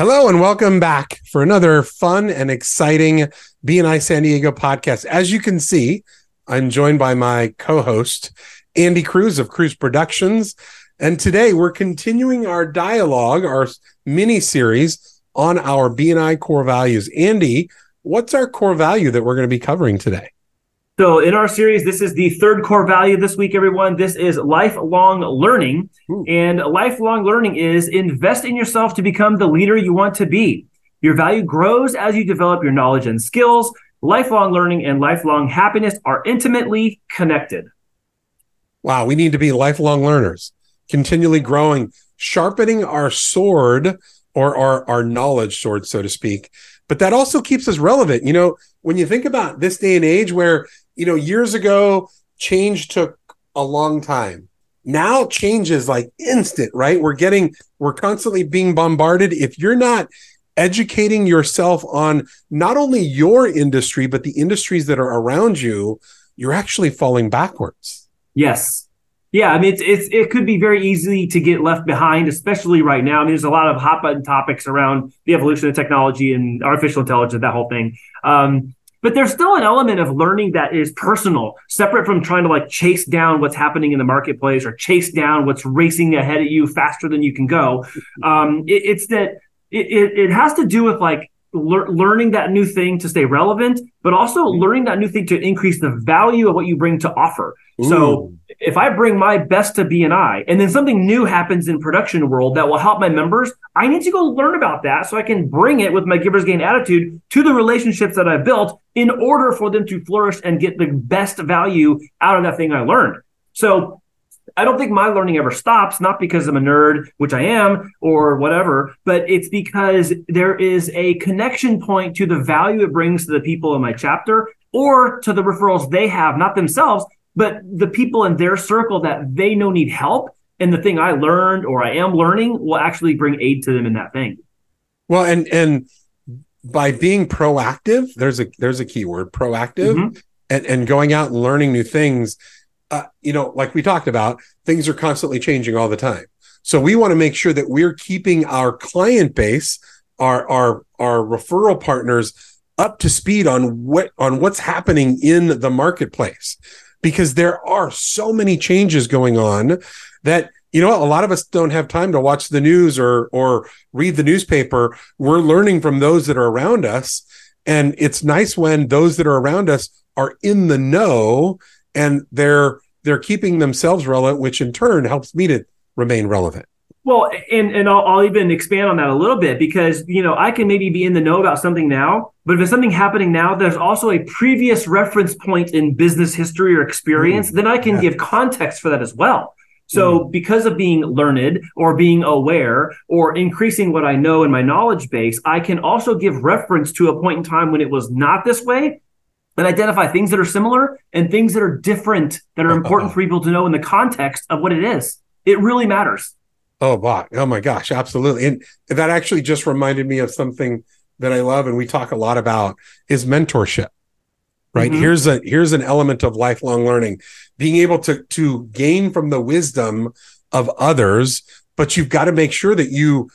Hello and welcome back for another fun and exciting BNI San Diego podcast. As you can see, I'm joined by my co-host Andy Cruz of Cruz Productions, and today we're continuing our dialogue, our mini series on our BNI core values. Andy, what's our core value that we're going to be covering today? So, in our series, this is the third core value this week, everyone. This is lifelong learning. Ooh. And lifelong learning is invest in yourself to become the leader you want to be. Your value grows as you develop your knowledge and skills. Lifelong learning and lifelong happiness are intimately connected. Wow, we need to be lifelong learners, continually growing, sharpening our sword or our, our knowledge sword, so to speak. But that also keeps us relevant. You know, when you think about this day and age where you know, years ago, change took a long time. Now change is like instant, right? We're getting, we're constantly being bombarded. If you're not educating yourself on not only your industry, but the industries that are around you, you're actually falling backwards. Yes. Yeah, I mean, it's, it's it could be very easy to get left behind, especially right now. I mean, there's a lot of hot button topics around the evolution of technology and artificial intelligence, that whole thing. Um, but there's still an element of learning that is personal, separate from trying to like chase down what's happening in the marketplace or chase down what's racing ahead of you faster than you can go. Um, it, it's that it, it, it has to do with like le- learning that new thing to stay relevant, but also mm-hmm. learning that new thing to increase the value of what you bring to offer. Ooh. So if I bring my best to BNI and then something new happens in production world that will help my members, I need to go learn about that so I can bring it with my giver's gain attitude to the relationships that I've built in order for them to flourish and get the best value out of that thing I learned. So I don't think my learning ever stops, not because I'm a nerd, which I am, or whatever, but it's because there is a connection point to the value it brings to the people in my chapter or to the referrals they have, not themselves, but the people in their circle that they know need help. And the thing I learned or I am learning will actually bring aid to them in that thing. Well, and, and, by being proactive, there's a there's a key word, proactive, mm-hmm. and, and going out and learning new things uh, you know, like we talked about, things are constantly changing all the time. So we want to make sure that we're keeping our client base, our our our referral partners up to speed on what on what's happening in the marketplace. Because there are so many changes going on that you know a lot of us don't have time to watch the news or or read the newspaper. We're learning from those that are around us. And it's nice when those that are around us are in the know and they're they're keeping themselves relevant, which in turn helps me to remain relevant. Well, and and I'll, I'll, even expand on that a little bit because you know I can maybe be in the know about something now, but if there's something happening now, there's also a previous reference point in business history or experience. Mm, then I can yeah. give context for that as well. So mm. because of being learned or being aware or increasing what I know in my knowledge base, I can also give reference to a point in time when it was not this way and identify things that are similar and things that are different that are important for people to know in the context of what it is. It really matters. Oh, wow. Oh my gosh, absolutely. And that actually just reminded me of something that I love and we talk a lot about is mentorship. Right? Mm-hmm. Here's a here's an element of lifelong learning. Being able to to gain from the wisdom of others, but you've got to make sure that you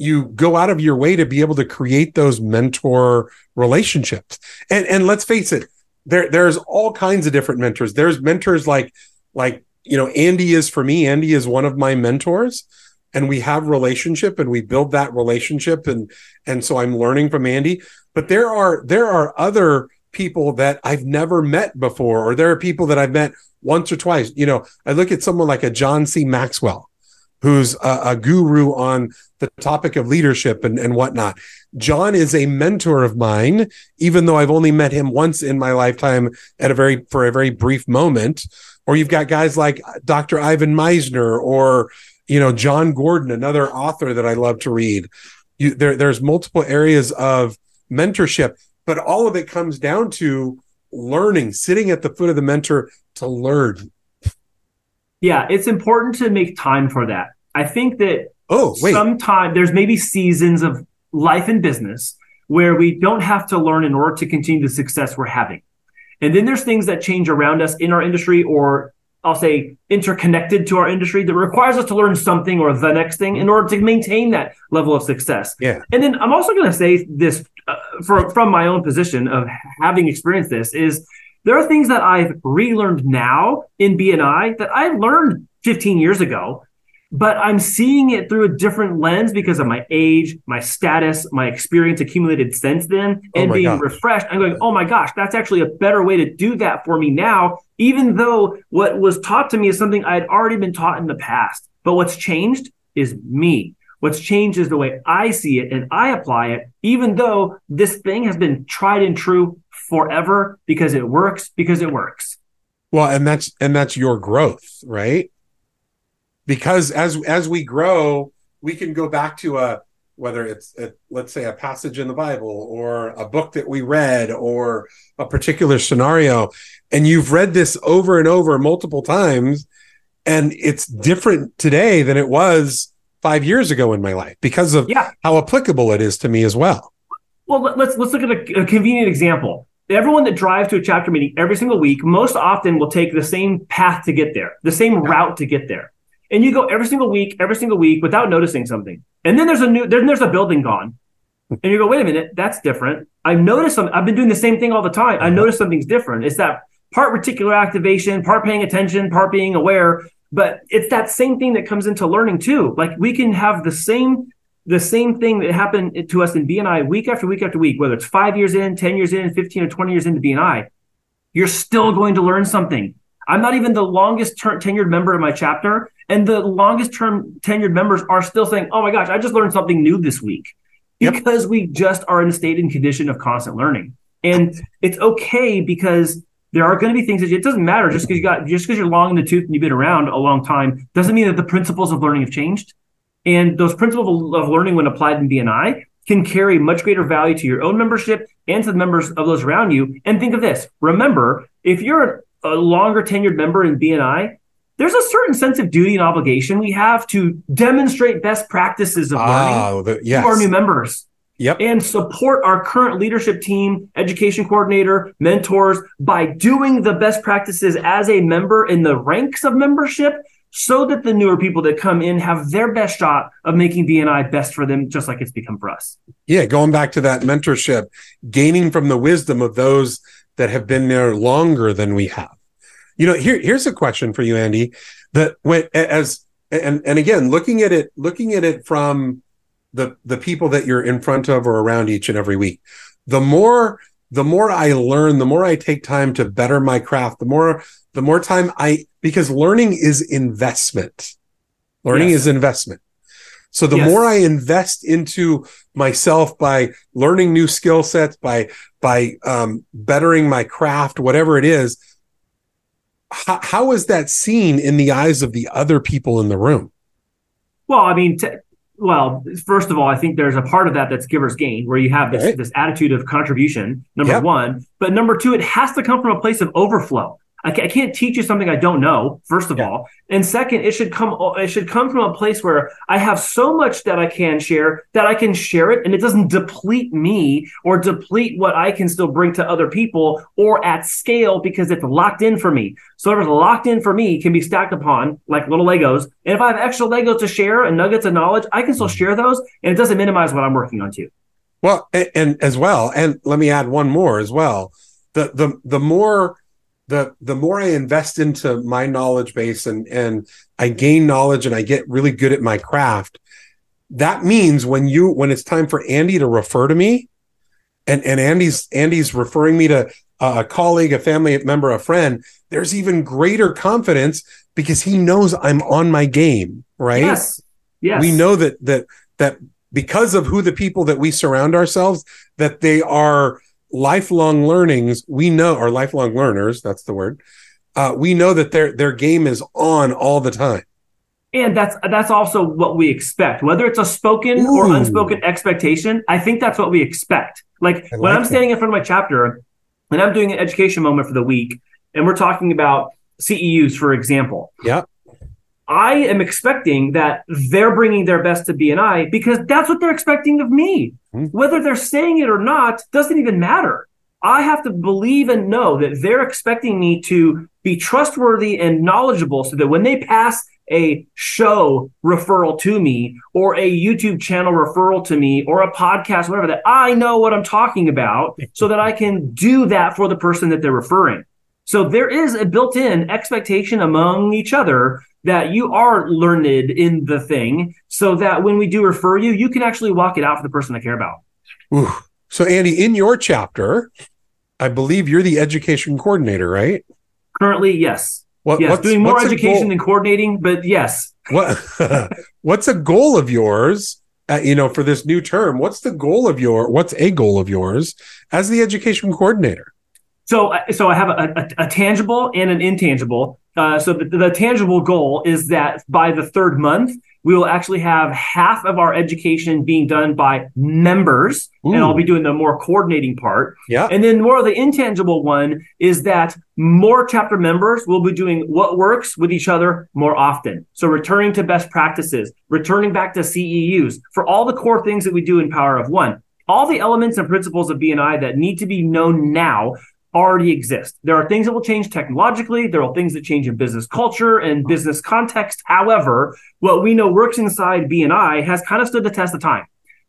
you go out of your way to be able to create those mentor relationships. And and let's face it, there there's all kinds of different mentors. There's mentors like like you know Andy is for me. Andy is one of my mentors, and we have relationship and we build that relationship and and so I'm learning from Andy. But there are there are other people that I've never met before, or there are people that I've met once or twice. You know, I look at someone like a John C. Maxwell who's a, a, guru on the topic of leadership and, and whatnot. John is a mentor of mine, even though I've only met him once in my lifetime at a very, for a very brief moment. Or you've got guys like Dr. Ivan Misner or, you know, Jon Gordon, another author that I love to read. You, there, there's multiple areas of mentorship, but all of it comes down to learning, sitting at the foot of the mentor to learn yeah, it's important to make time for that. I think that oh, wait. sometimes there's maybe seasons of life and business where we don't have to learn in order to continue the success we're having. And then there's things that change around us in our industry or I'll say interconnected to our industry that requires us to learn something or the next thing in order to maintain that level of success. Yeah. And then I'm also going to say this uh, for, from my own position of having experienced this is there are things that I've relearned now in BNI that I learned 15 years ago but I'm seeing it through a different lens because of my age, my status, my experience accumulated since then, oh and oh being gosh. refreshed. I'm going, oh my gosh, that's actually a better way to do that for me now, even though what was taught to me is something I had already been taught in the past. But what's changed is me. What's changed is the way I see it and I apply it, even though this thing has been tried and true forever because it works, because it works. Well, and that's and that's your growth, right? Because as as we grow, we can go back to a whether it's a, let's say a passage in the Bible or a book that we read or a particular scenario, and you've read this over and over multiple times, and it's different today than it was five years ago in my life because of yeah. how applicable it is to me as well. Well, let's let's look at a, a convenient example everyone that drives to a chapter meeting every single week most often will take the same path to get there, the same route to get there and you go every single week, every single week without noticing something. And then there's a new, then there's a building gone. And you go, wait a minute, that's different. I've noticed something. I've been doing the same thing all the time. I noticed something's different. It's that part reticular activation, part paying attention, part being aware. But it's that same thing that comes into learning too. Like we can have the same, the same thing that happened to us in BNI week after week after week, whether it's five years in, 10 years in, 15 or 20 years into BNI, you're still going to learn something. I'm not even the longest tenured member of my chapter, and the longest term tenured members are still saying, "Oh my gosh, I just learned something new this week," because yep. we just are in a state and condition of constant learning, and it's okay because there are going to be things that it doesn't matter just because you got just because you're long in the tooth and you've been around a long time doesn't mean that the principles of learning have changed, and those principles of learning when applied in BNI can carry much greater value to your own membership and to the members of those around you. And think of this: remember, if you're a longer tenured member in BNI, there's a certain sense of duty and obligation we have to demonstrate best practices of ah, learning oh, the, yes. to our new members. Yep. And support our current leadership team, education coordinator, mentors by doing the best practices as a member in the ranks of membership so that the newer people that come in have their best shot of making BNI best for them, just like it's become for us. Yeah, going back to that mentorship, gaining from the wisdom of those that have been there longer than we have. You know, here here's a question for you, Andy. That when as and and again, looking at it, looking at it from the the people that you're in front of or around each and every week, the more the more I learn, the more I take time to better my craft, the more the more time I because learning is investment. Learning yes. is investment. So the yes. more I invest into myself by learning new skill sets, by by um, bettering my craft, whatever it is, how, how is that seen in the eyes of the other people in the room? Well, I mean, t- well, first of all, I think there's a part of that that's giver's gain, where you have this right. this attitude of contribution. Number yep. one, but number two, it has to come from a place of overflow. I can't teach you something I don't know. First of yeah. all, and second, it should come. It should come from a place where I have so much that I can share that I can share it, and it doesn't deplete me or deplete what I can still bring to other people or at scale because it's locked in for me. So whatever's locked in for me can be stacked upon like little Legos. And if I have extra Legos to share and nuggets of knowledge, I can still mm-hmm. share those, and it doesn't minimize what I'm working on too. Well, and, and as well, and let me add one more as well. The the the more the the more I invest into my knowledge base and and I gain knowledge and I get really good at my craft, that means when you when it's time for Andy to refer to me, and and Andy's Andy's referring me to a colleague, a family member, a friend, there's even greater confidence because he knows I'm on my game, right? Yes. Yes. We know that that that because of who the people that we surround ourselves, that they are lifelong learnings, we know, are lifelong learners, that's the word. Uh, we know that their their game is on all the time. And that's that's also what we expect, whether it's a spoken Ooh. or unspoken expectation. I think that's what we expect. Like, like when I'm standing in front of my chapter and I'm doing an education moment for the week, and we're talking about CEUs, for example. Yeah. I am expecting that they're bringing their best to BNI because that's what they're expecting of me. Mm-hmm. Whether they're saying it or not doesn't even matter. I have to believe and know that they're expecting me to be trustworthy and knowledgeable so that when they pass a show referral to me or a YouTube channel referral to me or a podcast, whatever, that I know what I'm talking about so that I can do that for the person that they're referring. So there is a built in expectation among each other that you are learned in the thing so that when we do refer you, you can actually walk it out for the person I care about. Ooh. So, Andy, in your chapter, I believe you're the education coordinator, right? Currently, yes. What, yes, doing more education than coordinating, but yes. What What's a goal of yours? Uh, you know, for this new term, what's the goal of your? What's a goal of yours as the education coordinator? So, uh, so I have a, a, a tangible and an intangible. Uh, so the, the tangible goal is that by the third month, we will actually have half of our education being done by members, Ooh. and I'll be doing the more coordinating part. Yeah. And then more of the intangible one is that more chapter members will be doing what works with each other more often. So returning to best practices, returning back to CEUs for all the core things that we do in Power of One. All the elements and principles of BNI that need to be known now already exist. There are things that will change technologically. There are things that change in business culture and business context. However, what we know works inside BNI has kind of stood the test of time.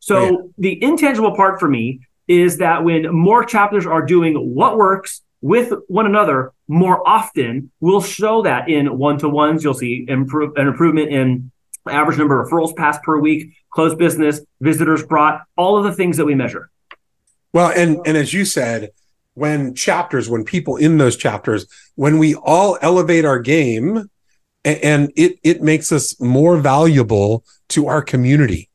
So yeah. the intangible part for me is that when more chapters are doing what works with one another more often, we'll show that in one-to-ones. You'll see improve, an improvement in average number of referrals passed per week, closed business, visitors brought, all of the things that we measure. Well, and and as you said, when chapters, when people in those chapters, when we all elevate our game and it it makes us more valuable to our community.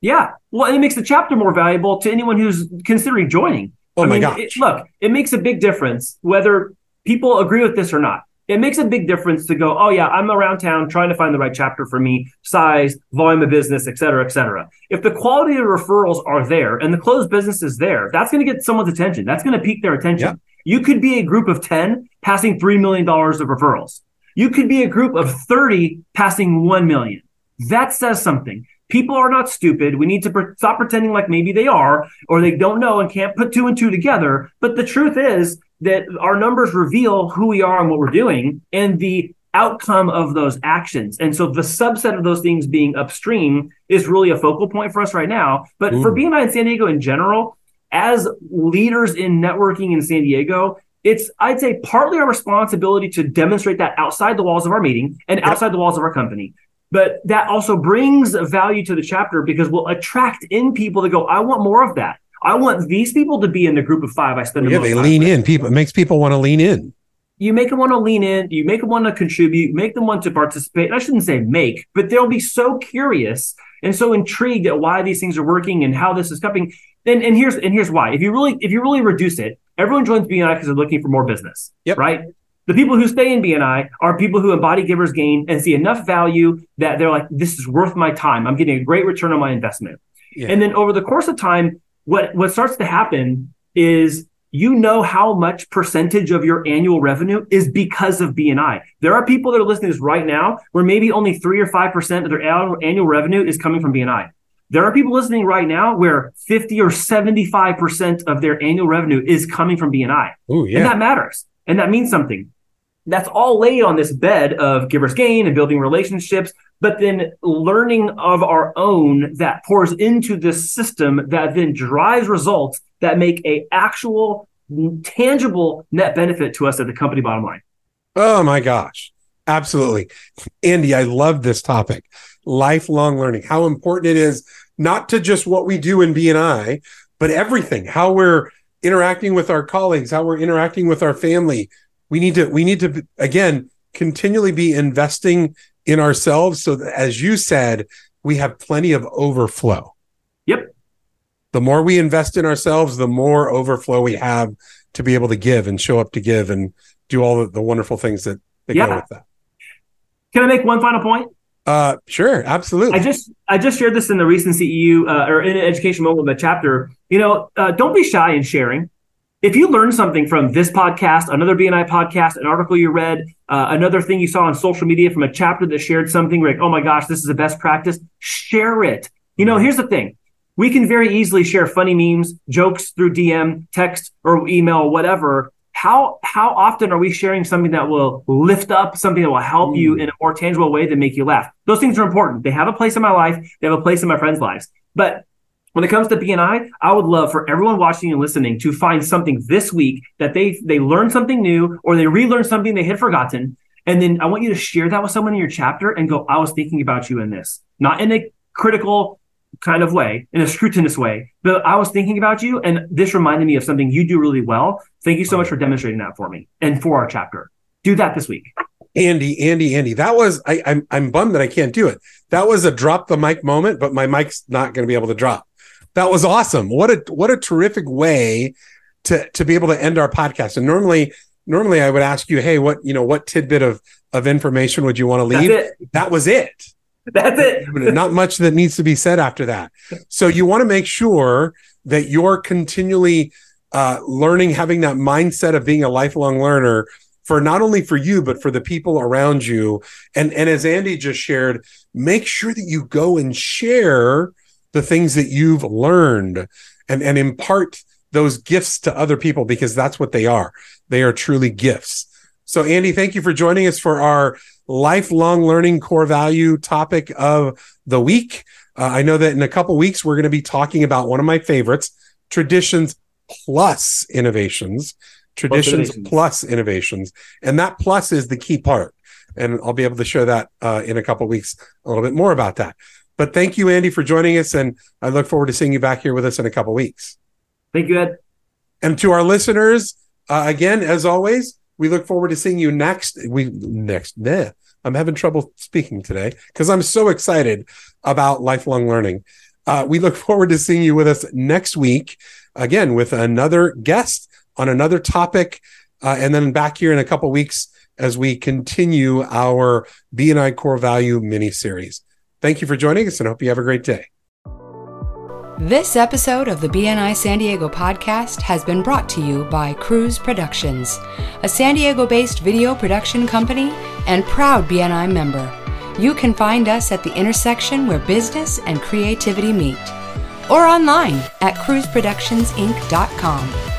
Yeah. Well, it makes the chapter more valuable to anyone who's considering joining. Oh I my god! Look, it makes a big difference whether people agree with this or not it makes a big difference to go, oh yeah, I'm around town trying to find the right chapter for me, size, volume of business, et cetera, et cetera. If the quality of referrals are there and the closed business is there, that's going to get someone's attention. That's going to pique their attention. Yeah. You could be a group of 10 passing $3 million of referrals. You could be a group of 30 passing 1 million. That says something. People are not stupid. We need to pre- stop pretending like maybe they are or they don't know and can't put two and two together. But the truth is, that our numbers reveal who we are and what we're doing and the outcome of those actions. And so the subset of those things being upstream is really a focal point for us right now. But Ooh. for mm. BNI in San Diego in general, as leaders in networking in San Diego, it's I'd say partly our responsibility to demonstrate that outside the walls of our meeting and outside the walls of our company. But that also brings value to the chapter because we'll attract in people that go, I want more of that. I want these people to be in the group of five. I spend. The yeah, they lean in. People it makes people want to lean in. You make them want to lean in. You make them want to contribute. Make them want to participate. I shouldn't say make, but they'll be so curious and so intrigued at why these things are working and how this is coming. And, and here's and here's why. If you really if you really reduce it, everyone joins BNI because they're looking for more business. Yep. Right. The people who stay in BNI are people who embody givers gain and see enough value that they're like, this is worth my time. I'm getting a great return on my investment. Yeah. And then over the course of time, what what starts to happen is you know how much percentage of your annual revenue is because of BNI. There are people that are listening to this right now where maybe only three or five percent of their annual revenue is coming from BNI. There are people listening right now where 50 or 75% of their annual revenue is coming from BNI. Ooh, yeah. And that matters. And that means something. That's all laid on this bed of giver's gain and building relationships but then learning of our own that pours into this system that then drives results that make a actual tangible net benefit to us at the company bottom line. Oh my gosh. Absolutely. Andy, I love this topic. Lifelong learning, how important it is not to just what we do in BNI, but everything, how we're interacting with our colleagues, how we're interacting with our family. We need to, we need to, again, continually be investing in ourselves so that, as you said, we have plenty of overflow. Yep. The more we invest in ourselves, the more overflow we have to be able to give and show up to give and do all the, the wonderful things that, that yeah. go with that. Can I make one final point? Uh, sure, absolutely. I just I just shared this in the recent CEU uh, or in an education moment chapter. You know, uh, don't be shy in sharing if you learn something from this podcast, another BNI podcast, an article you read, uh, another thing you saw on social media from a chapter that shared something like, oh my gosh, this is a best practice, share it. You know, here's the thing. We can very easily share funny memes, jokes through DM, text, or email, whatever. how how often are we sharing something that will lift up, something that will help mm. you in a more tangible way than make you laugh? Those things are important. They have a place in my life. They have a place in my friends' lives. But when it comes to BNI, I would love for everyone watching and listening to find something this week that they they learned something new or they relearned something they had forgotten. And then I want you to share that with someone in your chapter and go, I was thinking about you in this, not in a critical kind of way, in a scrutinous way. But I was thinking about you, and this reminded me of something you do really well. Thank you so much for demonstrating that for me and for our chapter. Do that this week. Andy, Andy, Andy. That was I, I'm I'm bummed that I can't do it. That was a drop the mic moment, but my mic's not going to be able to drop. That was awesome. What a what a terrific way to to be able to end our podcast. And normally normally I would ask you, hey, what you know, what tidbit of of information would you want to leave? That was it. That's it. Not much that needs to be said after that. So you want to make sure that you're continually uh, learning, having that mindset of being a lifelong learner for not only for you but for the people around you. And and as Andy just shared, make sure that you go and share the things that you've learned and and impart those gifts to other people because that's what they are. They are truly gifts. So Andy, thank you for joining us for our lifelong learning core value topic of the week. Uh, I know that in a couple weeks, we're going to be talking about one of my favorites traditions plus innovations, traditions plus, plus innovations. And that plus is the key part. And I'll be able to share that uh, in a couple weeks, a little bit more about that. But thank you, Andy, for joining us. And I look forward to seeing you back here with us in a couple weeks. Thank you, Ed. And to our listeners, uh, again, as always, we look forward to seeing you next. We next. Nah, I'm having trouble speaking today because I'm so excited about lifelong learning. Uh, we look forward to seeing you with us next week again with another guest on another topic, uh, and then back here in a couple weeks as we continue our BNI core value mini series. Thank you for joining us, and hope you have a great day. This episode of the BNI San Diego podcast has been brought to you by Cruise Productions, a San Diego based video production company and proud BNI member. You can find us at the intersection where business and creativity meet, or online at cruiseproductionsinc.com.